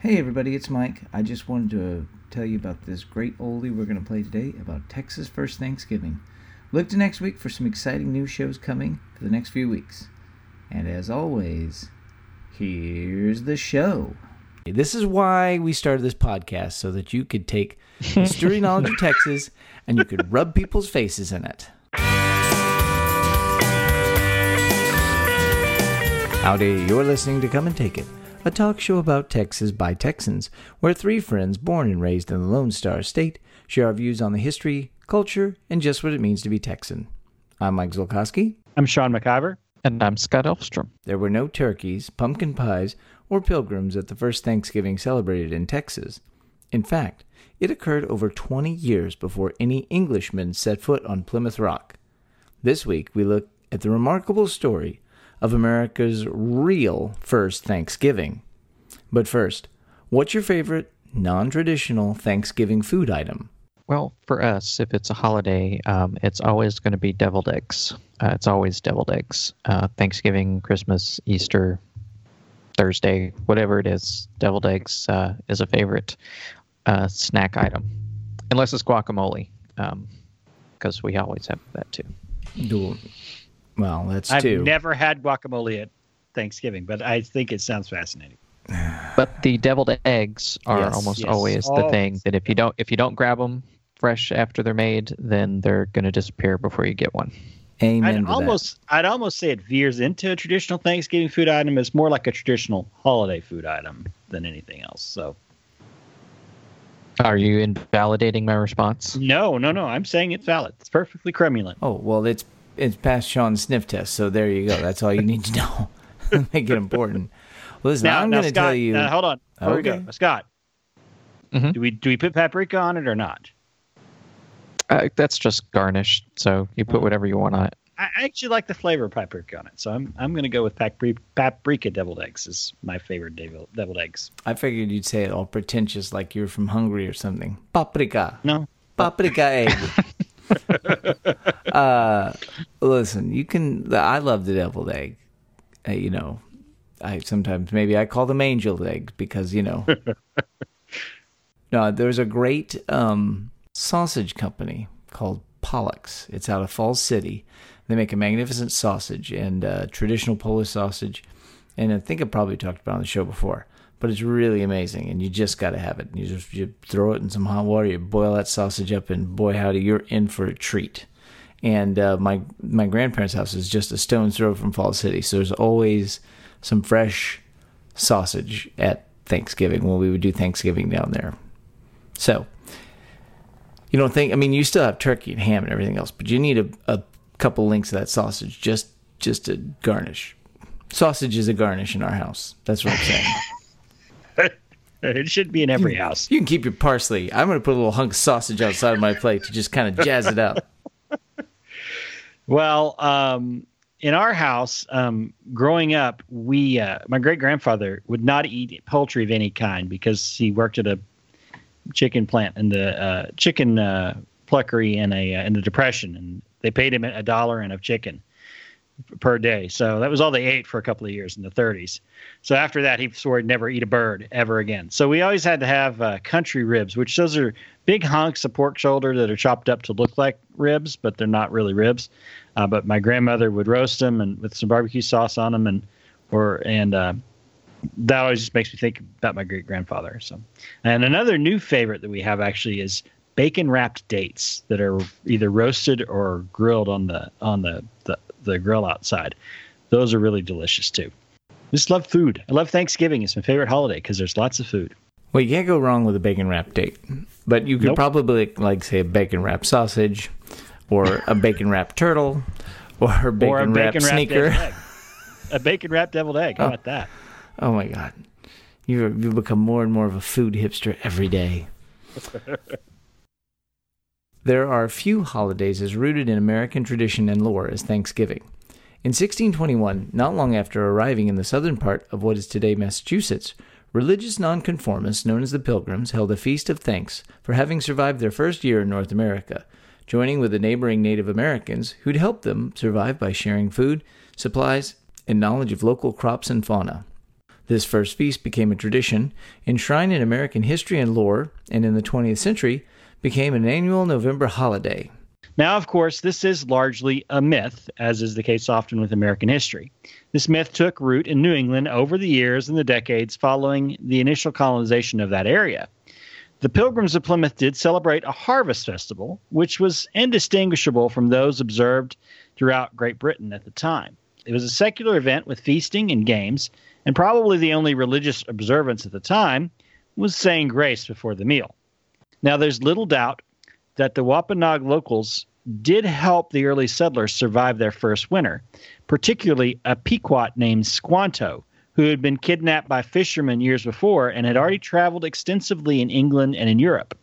Hey everybody, it's Mike. I just wanted to tell you about this great oldie we're going to play today about Texas First Thanksgiving. Look to next week for some exciting new shows coming for the next few weeks. And as always, here's the show. This is why we started this podcast so that you could take history knowledge of Texas and you could rub people's faces in it. Howdy, you're listening to Come and Take It, a talk show about Texas by Texans, where three friends born and raised in the Lone Star State share our views on the history, culture, and just what it means to be Texan. I'm Mike Zolkowski. I'm Sean McIver. And I'm Scott Elfstrom. There were no turkeys, pumpkin pies, or pilgrims at the first Thanksgiving celebrated in Texas. In fact, it occurred over 20 years before any Englishman set foot on Plymouth Rock. This week, we look at the remarkable story of America's real first Thanksgiving. But first, what's your favorite non traditional Thanksgiving food item? Well, for us, if it's a holiday, um, it's always going to be deviled eggs. Uh, it's always deviled eggs. Uh, Thanksgiving, Christmas, Easter, Thursday, whatever it is, deviled eggs uh, is a favorite uh, snack item, unless it's guacamole, because um, we always have that too. Well, that's I've two. never had guacamole at Thanksgiving, but I think it sounds fascinating. But the deviled eggs are Yes. almost Yes. always the Always. thing that if you don't if you don't grab them fresh after they're made, then they're going to disappear before you get one. Amen I'd to that. almost, I'd almost say it veers into a traditional Thanksgiving food item. It's more like a traditional holiday food item than anything else. So, Are you invalidating my response? no, no, no. I'm saying it's valid. It's perfectly cromulent. Oh well, it's it's past Sean's sniff test, so there you go. That's all you need to know. Make it important. Well, listen, Now, I'm going to Scott, tell you. now, hold on. Before we Okay. go, Scott, Mhm. do we do we put paprika on it or not? Uh, that's just garnish, so you put whatever you want on it. I I actually like the flavor of paprika on it, so I'm I'm going to go with paprika, paprika deviled eggs. Is my favorite devil, deviled eggs. I figured you'd say it all pretentious, like you're from Hungary or something. Paprika, No, paprika egg. uh, listen, you can. I love the deviled egg. Uh, you know, I sometimes maybe I call them angel eggs because you know. no, there's a great um, sausage company called Pollock's. It's out of Falls City. They make a magnificent sausage and uh, traditional Polish sausage, and I think I probably talked about it on the show before. But it's really amazing, and you just got to have it. You just you throw it in some hot water, you boil that sausage up, and boy howdy, you're in for a treat. And uh, my my grandparents' house is just a stone's throw from Falls City, so there's always some fresh sausage at Thanksgiving when we would do Thanksgiving down there. So you don't think? I mean, you still have turkey and ham and everything else, but you need a, a couple links of that sausage just just to garnish. Sausage is a garnish in our house. That's what I'm saying. it should be in every house. you can keep your parsley. I'm going to put a little hunk of sausage outside of my plate to just kind of jazz it up. Well, um, in our house, um, growing up, we uh, my great grandfather would not eat poultry of any kind because he worked at a chicken plant in the uh, chicken uh, pluckery in a uh, in the depression, and they paid him a dollar and a chicken per day. So that was all they ate for a couple of years in the 30s. So after that, he swore he'd never eat a bird ever again. So we always had to have uh, country ribs, which those are big hunks of pork shoulder that are chopped up to look like ribs, but they're not really ribs. Uh, but my grandmother would roast them and with some barbecue sauce on them, and or and uh, that always just makes me think about my great grandfather. So, and another new favorite that we have actually is bacon wrapped dates that are either roasted or grilled on the on the the, the grill outside. Those are really delicious too. Just love food. I love Thanksgiving. It's my favorite holiday because there's lots of food. Well, you can't go wrong with a bacon wrap date, but you could Nope. probably like say a bacon wrap sausage, or a bacon wrap turtle, or a bacon, or a wrap bacon sneaker. A bacon wrap deviled egg. How oh. about that? Oh my god, you you become more and more of a food hipster every day. there are few holidays as rooted in American tradition and lore as Thanksgiving. In 1621, not long after arriving in the southern part of what is today Massachusetts, religious nonconformists known as the Pilgrims held a feast of thanks for having survived their first year in North America, joining with the neighboring Native Americans who'd helped them survive by sharing food, supplies, and knowledge of local crops and fauna. This first feast became a tradition, enshrined in American history and lore, and in the 20th century became an annual November holiday. Now, of course, this is largely a myth, as is the case often with American history. This myth took root in New England over the years and the decades following the initial colonization of that area. The Pilgrims of Plymouth did celebrate a harvest festival, which was indistinguishable from those observed throughout Great Britain at the time. It was a secular event with feasting and games, and probably the only religious observance at the time was saying grace before the meal. Now, there's little doubt that the Wampanoag locals did help the early settlers survive their first winter, particularly a Pequot named Squanto, who had been kidnapped by fishermen years before and had already traveled extensively in England and in Europe.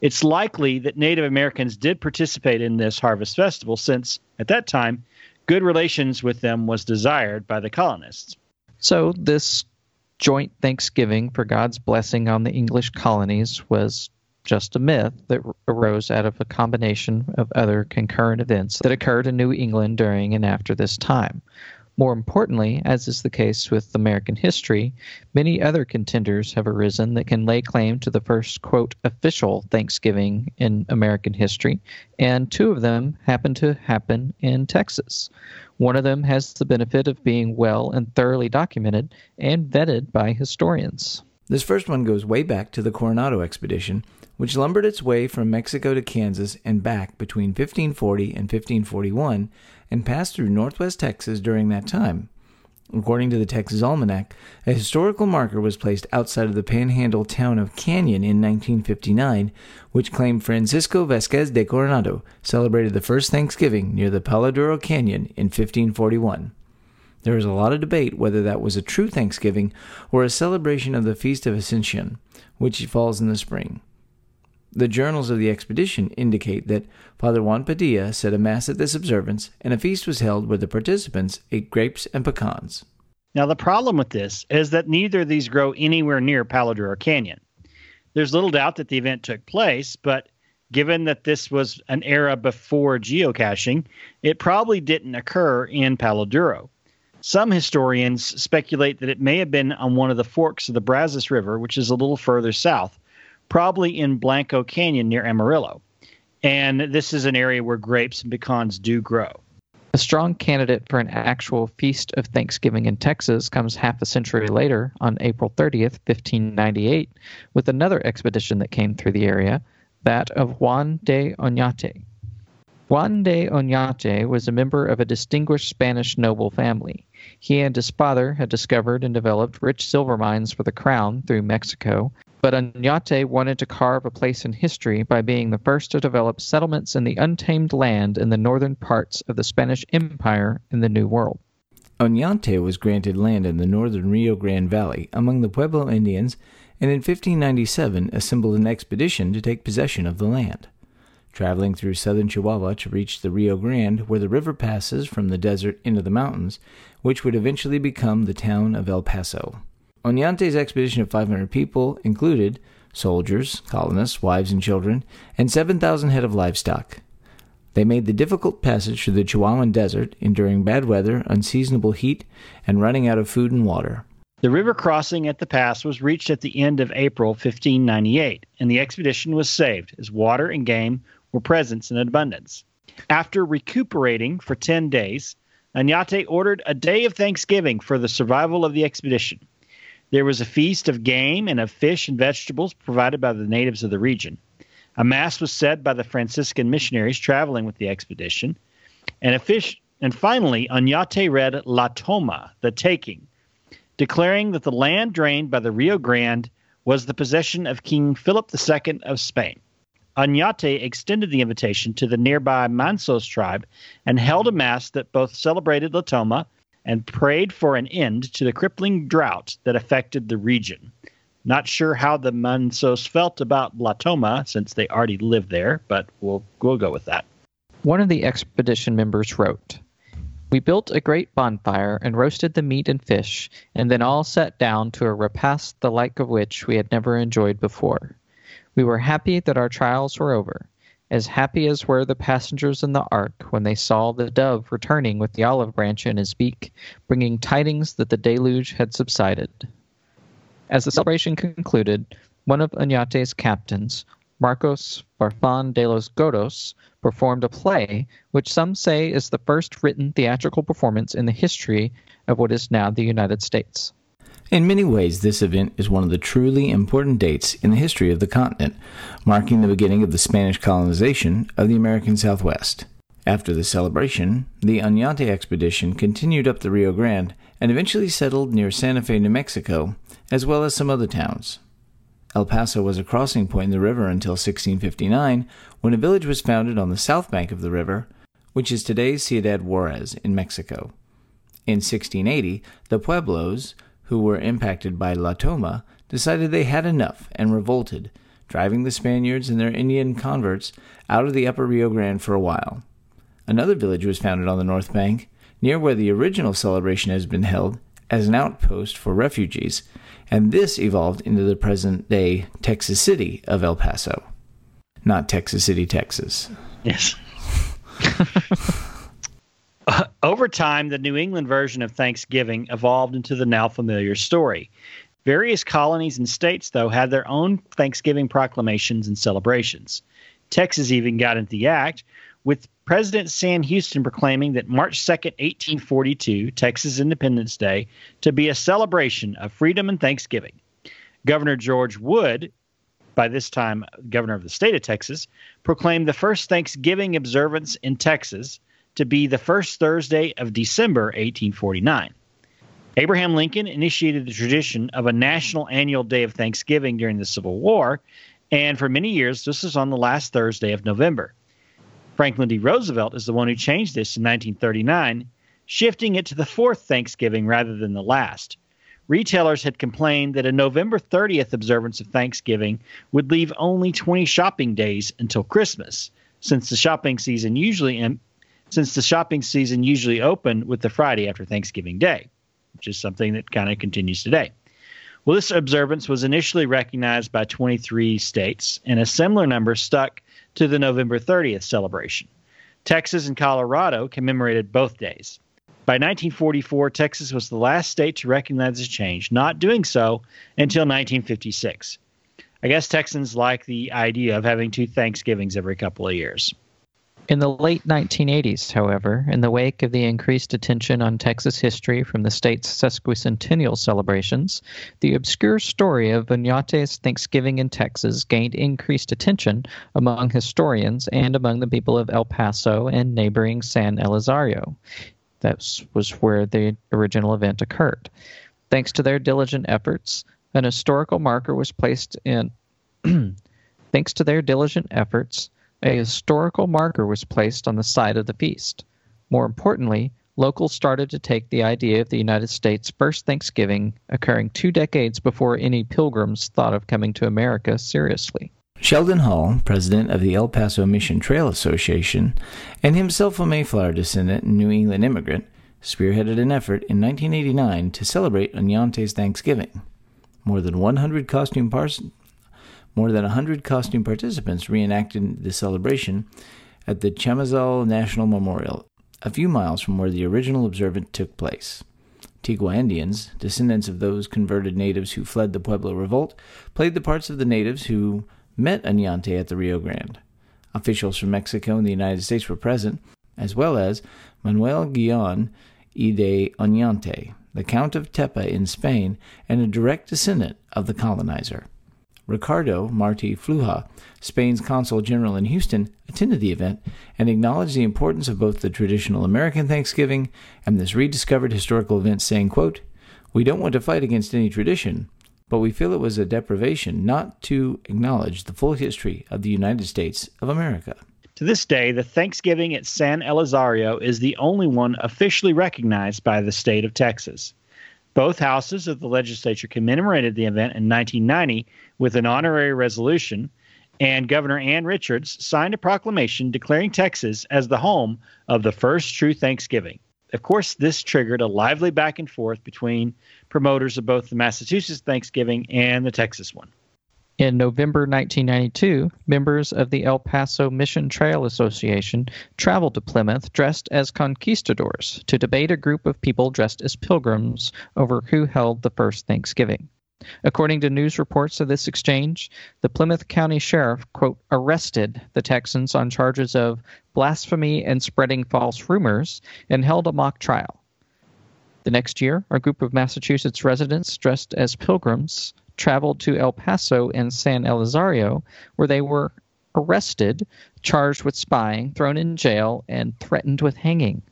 It's likely that Native Americans did participate in this harvest festival since, at that time, good relations with them was desired by the colonists. So, this joint Thanksgiving for God's blessing on the English colonies was just a myth that arose out of a combination of other concurrent events that occurred in New England during and after this time. More importantly, as is the case with American history, many other contenders have arisen that can lay claim to the first, quote, official Thanksgiving in American history, and two of them happen to happen in Texas. One of them has the benefit of being well and thoroughly documented and vetted by historians. This first one goes way back to the Coronado expedition, which lumbered its way from Mexico to Kansas and back between 1540 and 1541 and passed through northwest Texas during that time. According to the Texas Almanac, a historical marker was placed outside of the panhandle town of Canyon in 1959, which claimed Francisco Vasquez de Coronado celebrated the first Thanksgiving near the Palo Duro Canyon in 1541. There is a lot of debate whether that was a true Thanksgiving or a celebration of the Feast of Ascension, which falls in the spring. The journals of the expedition indicate that Father Juan Padilla said a mass at this observance, and a feast was held where the participants ate grapes and pecans. Now, the problem with this is that neither of these grow anywhere near Palo Duro Canyon. There's little doubt that the event took place, but given that this was an era before geocaching, it probably didn't occur in Palo Duro. Some historians speculate that it may have been on one of the forks of the Brazos River, which is a little further south, probably in Blanco Canyon near Amarillo. And this is an area where grapes and pecans do grow. A strong candidate for an actual feast of Thanksgiving in Texas comes half a century later, on April 30th, 1598, with another expedition that came through the area, that of Juan de Oñate. Juan de Oñate was a member of a distinguished Spanish noble family. He and his father had discovered and developed rich silver mines for the crown through Mexico but Oñate wanted to carve a place in history by being the first to develop settlements in the untamed land in the northern parts of the Spanish Empire in the New World. Oñate was granted land in the northern Rio Grande Valley among the Pueblo Indians and in 1597 assembled an expedition to take possession of the land. Traveling through southern Chihuahua to reach the Rio Grande, where the river passes from the desert into the mountains, which would eventually become the town of El Paso. Oñate's expedition of 500 people included soldiers, colonists, wives, and children, and 7,000 head of livestock. They made the difficult passage through the Chihuahuan Desert, enduring bad weather, unseasonable heat, and running out of food and water. The river crossing at the pass was reached at the end of April 1598, and the expedition was saved as water and game were present in abundance. After recuperating for 10 days, Oñate ordered a day of thanksgiving for the survival of the expedition. There was a feast of game and of fish and vegetables provided by the natives of the region. A mass was said by the Franciscan missionaries traveling with the expedition, and a fish. And finally, Oñate read La Toma, the taking, declaring that the land drained by the Rio Grande was the possession of King Philip II of Spain. Oñate extended the invitation to the nearby Mansos tribe and held a mass that both celebrated La Toma and prayed for an end to the crippling drought that affected the region. Not sure how the Mansos felt about La Toma since they already lived there, but we'll, we'll go with that. One of the expedition members wrote, We built a great bonfire and roasted the meat and fish, and then all sat down to a repast the like of which we had never enjoyed before. We were happy that our trials were over, as happy as were the passengers in the ark when they saw the dove returning with the olive branch in his beak, bringing tidings that the deluge had subsided. As the celebration concluded, one of Oñate's captains, Marcos Farfan de los Godos, performed a play which some say is the first written theatrical performance in the history of what is now the United States. In many ways, this event is one of the truly important dates in the history of the continent, marking the beginning of the Spanish colonization of the American Southwest. After the celebration, the Oñate expedition continued up the Rio Grande and eventually settled near Santa Fe, New Mexico, as well as some other towns. El Paso was a crossing point in the river until 1659, when a village was founded on the south bank of the river, which is today's Ciudad Juarez in Mexico. In 1680, the Pueblos, who were impacted by La Toma, decided they had enough and revolted, driving the Spaniards and their Indian converts out of the upper Rio Grande for a while. Another village was founded on the north bank, near where the original celebration has been held, as an outpost for refugees, and this evolved into the present day Texas City of El Paso. Not Texas City, Texas. Yes. Over time, the New England version of Thanksgiving evolved into the now familiar story. Various colonies and states, though, had their own Thanksgiving proclamations and celebrations. Texas even got into the act, with President Sam Houston proclaiming that March 2nd, 1842, Texas Independence Day, to be a celebration of freedom and Thanksgiving. Governor George Wood, by this time governor of the state of Texas, proclaimed the first Thanksgiving observance in Texas to be the first Thursday of December 1849. Abraham Lincoln initiated the tradition of a national annual day of Thanksgiving during the Civil War, and for many years this was on the last Thursday of November. Franklin D. Roosevelt is the one who changed this in 1939, shifting it to the fourth Thanksgiving rather than the last. Retailers had complained that a November 30th observance of Thanksgiving would leave only 20 shopping days until Christmas, since the shopping season usually em- since the shopping season usually opened with the Friday after Thanksgiving Day, which is something that kind of continues today. Well, this observance was initially recognized by 23 states, and a similar number stuck to the November 30th celebration. Texas and Colorado commemorated both days. By 1944, Texas was the last state to recognize the change, not doing so until 1956. I guess Texans like the idea of having two Thanksgivings every couple of years. In the late 1980s, however, in the wake of the increased attention on Texas history from the state's sesquicentennial celebrations, the obscure story of Oñate's Thanksgiving in Texas gained increased attention among historians and among the people of El Paso and neighboring San Elizario. That was where the original event occurred. Thanks to their diligent efforts, an historical marker was placed in. Thanks to their diligent efforts, a historical marker was placed on the site of the feast. More importantly, locals started to take the idea of the United States' first Thanksgiving occurring two decades before any pilgrims thought of coming to America seriously. Sheldon Hall, president of the El Paso Mission Trail Association, and himself a Mayflower descendant and New England immigrant, spearheaded an effort in 1989 to celebrate Oñate's Thanksgiving. More than 100 costume pars- more than 100 costume participants reenacted the celebration at the Chamizal National Memorial, a few miles from where the original observance took place. Tigua Indians, descendants of those converted natives who fled the Pueblo Revolt, played the parts of the natives who met Oñate at the Rio Grande. Officials from Mexico and the United States were present, as well as Manuel Guillon y de Oñate, the Count of Tepa in Spain and a direct descendant of the colonizer. Ricardo Martí Fluxá, Spain's consul general in Houston, attended the event and acknowledged the importance of both the traditional American Thanksgiving and this rediscovered historical event, saying, quote, We don't want to fight against any tradition, but we feel it was a deprivation not to acknowledge the full history of the United States of America. To this day, the Thanksgiving at San Elizario is the only one officially recognized by the state of Texas. Both houses of the legislature commemorated the event in 1990 with an honorary resolution, and Governor Ann Richards signed a proclamation declaring Texas as the home of the first true Thanksgiving. Of course, this triggered a lively back and forth between promoters of both the Massachusetts Thanksgiving and the Texas one. In November 1992, members of the El Paso Mission Trail Association traveled to Plymouth dressed as conquistadors to debate a group of people dressed as pilgrims over who held the first Thanksgiving. According to news reports of this exchange, the Plymouth County Sheriff, quote, arrested the Texans on charges of blasphemy and spreading false rumors and held a mock trial. The next year, a group of Massachusetts residents dressed as pilgrims traveled to El Paso and San Elizario, where they were arrested, charged with spying, thrown in jail, and threatened with hanging.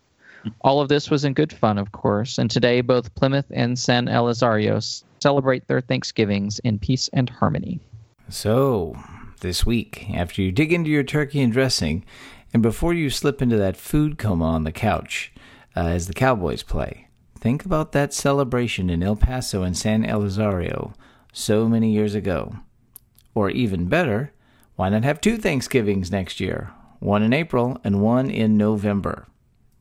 All of this was in good fun, of course, and today both Plymouth and San Elizario celebrate their Thanksgivings in peace and harmony. So, this week, after you dig into your turkey and dressing, and before you slip into that food coma on the couch uh, as the Cowboys play, think about that celebration in El Paso and San Elizario so many years ago. Or even better, why not have two Thanksgivings next year? One in April and one in November.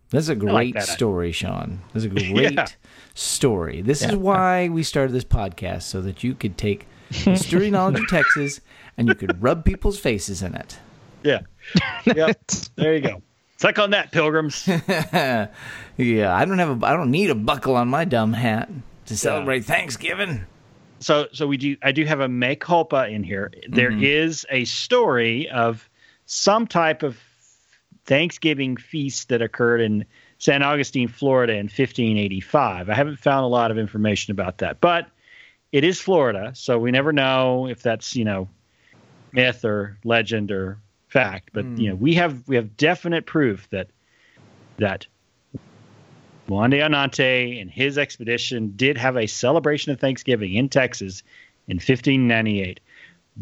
This is a great that. story, Sean. This is a great Yeah. story. This is why we started this podcast so that you could take history knowledge of Texas and you could rub people's faces in it. Yeah. Yep. there you go. Suck on that, pilgrims. yeah, I don't have a I don't need a buckle on my dumb hat to celebrate Thanksgiving. So so we do I do have a mea culpa in here. There mm-hmm. is a story of some type of Thanksgiving feast that occurred in San Augustine, Florida in 1585. I haven't found a lot of information about that, but it is Florida, so we never know if that's, you know, myth or legend or fact, but you know, hmm. we have we have definite proof that that Juan de Oñate and his expedition did have a celebration of Thanksgiving in Texas in 1598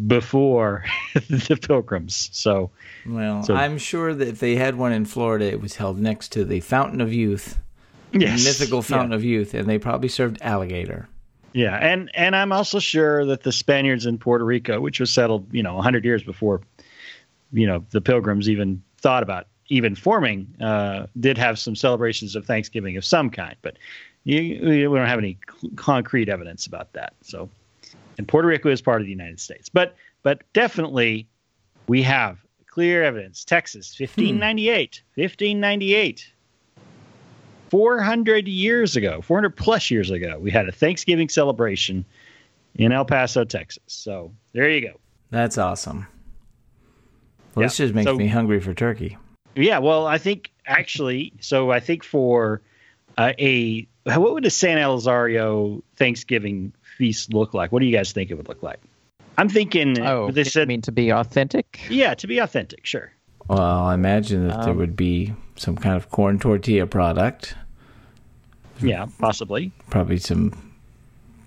before the Pilgrims. So, Well, So- I'm sure that if they had one in Florida, it was held next to the Fountain of Youth, yes, the mythical Fountain of Youth, and they probably served alligator. Yeah, and and I'm also sure that the Spaniards in Puerto Rico, which was settled, you know, 100 years before, you know, the Pilgrims even thought about even forming, uh, did have some celebrations of Thanksgiving of some kind, but you, we don't have any c- concrete evidence about that. So, and Puerto Rico is part of the United States, but but definitely we have clear evidence. Texas, 1598, 1598. 400 years ago, 400 plus years ago, we had a Thanksgiving celebration in El Paso, Texas. So there you go. That's awesome. Well, this just makes so- me hungry for turkey. Yeah, well, I think actually, so I think for uh, a what would a San Elizario Thanksgiving feast look like? What do you guys think it would look like? I'm thinking Oh, they I said, mean to be authentic? yeah, to be authentic, sure. Well, I imagine that there Um, would be some kind of corn tortilla product, Yeah, possibly. probably some.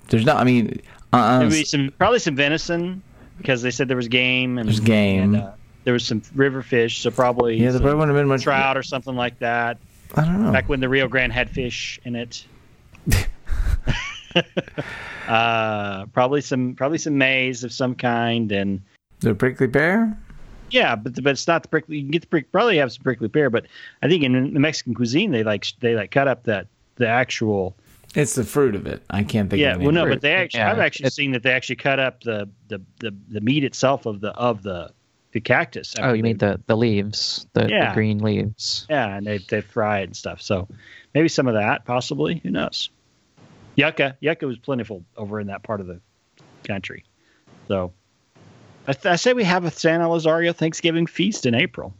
There's not. I mean, uh, There some probably some venison because they said there was game and There's game. and, uh, there was some river fish, so probably yeah, there some probably wouldn't have been much trout or something like that. I don't know. back when the Rio Grande had fish in it. uh, probably some probably some maize of some kind, and the prickly pear. yeah, but but it's not the prickly. You can get the prick, probably have some prickly pear, but I think in the Mexican cuisine they like they like cut up that the actual It's the fruit of it. I can't think. yeah of the well no of it. but they actually Yeah, I've actually it- seen that they actually cut up the the the, the meat itself of the of the the cactus. Oh, you mean the, the leaves, the, Yeah. the green leaves. Yeah, and they they fry it and stuff. So maybe some of that, possibly. Who knows? Yucca, yucca was plentiful over in that part of the country. So I, th- I say we have a San Elizario Thanksgiving feast in April.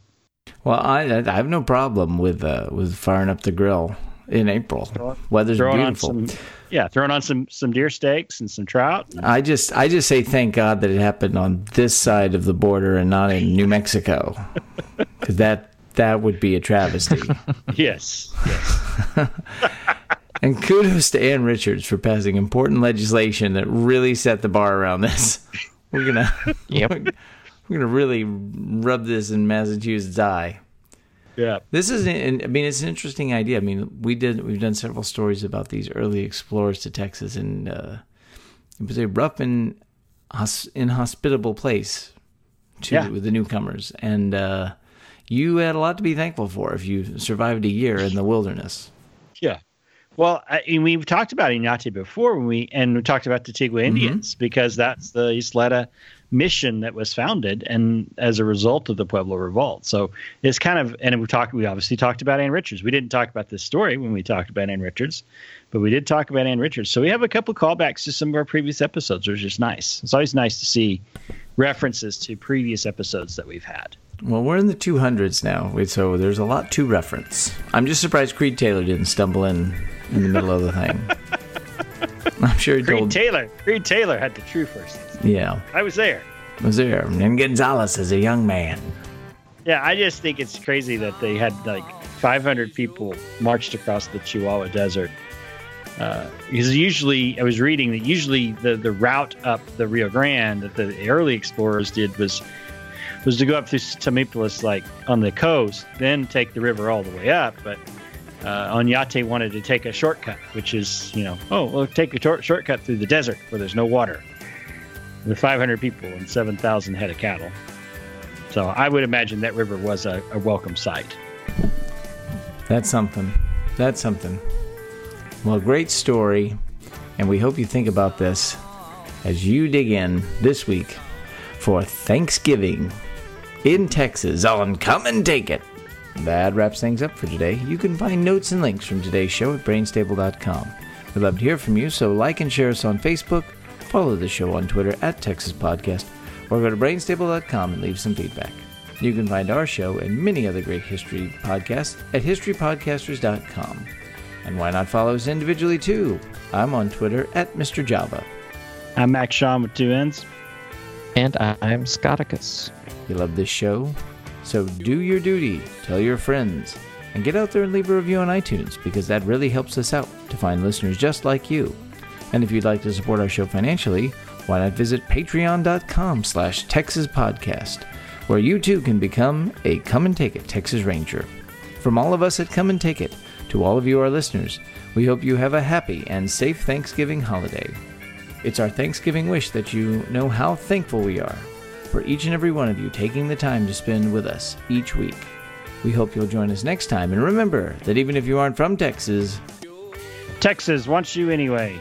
Well, I I have no problem with uh, with firing up the grill in April. Weather's Throwing beautiful. on some, yeah, throwing on some some deer steaks and some trout. I just I just say thank God that it happened on this side of the border and not in New Mexico, because that that would be a travesty. yes, yes. and kudos to Ann Richards for passing important legislation that really set the bar around this. We're gonna Yep. we're gonna really rub this in Massachusetts' eye. Yeah. This is, an, I mean, it's an interesting idea. I mean, we did, we've done several stories about these early explorers to Texas, and uh, it was a rough and hos- inhospitable place to Yeah. the newcomers, and uh, you had a lot to be thankful for if you survived a year in the wilderness. Yeah. Well, I, we've talked about Oñate before when we and we talked about the Tigua Mm-hmm. Indians because that's the Isleta mission that was founded and as a result of the Pueblo revolt. So it's kind of and we talked we obviously talked about Ann Richards. We didn't talk about this story when we talked about Ann Richards, but we did talk about Ann Richards. So we have a couple callbacks to some of our previous episodes, which is nice. It's always nice to see references to previous episodes that we've had. Well, we're in the 200s now, so there's a lot to reference. I'm just surprised Creed Taylor didn't stumble in in the middle of the thing. I'm sure he Creed told. Taylor. Creed Taylor had the true first. yeah, I was there. was there. And Gonzalez is a young man. Yeah, I just think it's crazy that they had like 500 people marched across the Chihuahua Desert. Uh, because usually, I was reading that usually the, the route up the Rio Grande that the early explorers did was was to go up through Tamaulipas, like on the coast, then take the river all the way up. But uh, Oñate wanted to take a shortcut, which is, you know, oh, we'll take a tor- shortcut through the desert where there's no water, with 500 people and 7,000 head of cattle. So I would imagine that river was a, a welcome sight. That's something. That's something. Well, great story, and we hope you think about this as you dig in this week for Thanksgiving in Texas on Come and Take It. That wraps things up for today. You can find notes and links from today's show at brainstable.com. We'd love to hear from you, so like and share us on Facebook, follow the show on Twitter at Texas Podcast, or go to brainstable.com and leave some feedback. You can find our show and many other great history podcasts at historypodcasters.com. And why not follow us individually too? I'm on Twitter at Mr. Java. I'm Max Shaw with two N's. And I'm Scotticus. You love this show? So do your duty, tell your friends, and get out there and leave a review on iTunes because that really helps us out to find listeners just like you. And if you'd like to support our show financially, why not visit patreon.com slash Texas Podcast, where you too can become a Come and Take It Texas Ranger. From all of us at Come and Take It, to all of you our listeners, we hope you have a happy and safe Thanksgiving holiday. It's our Thanksgiving wish that you know how thankful we are for each and every one of you taking the time to spend with us each week. We hope you'll join us next time, and remember that even if you aren't from Texas, Texas wants you anyway.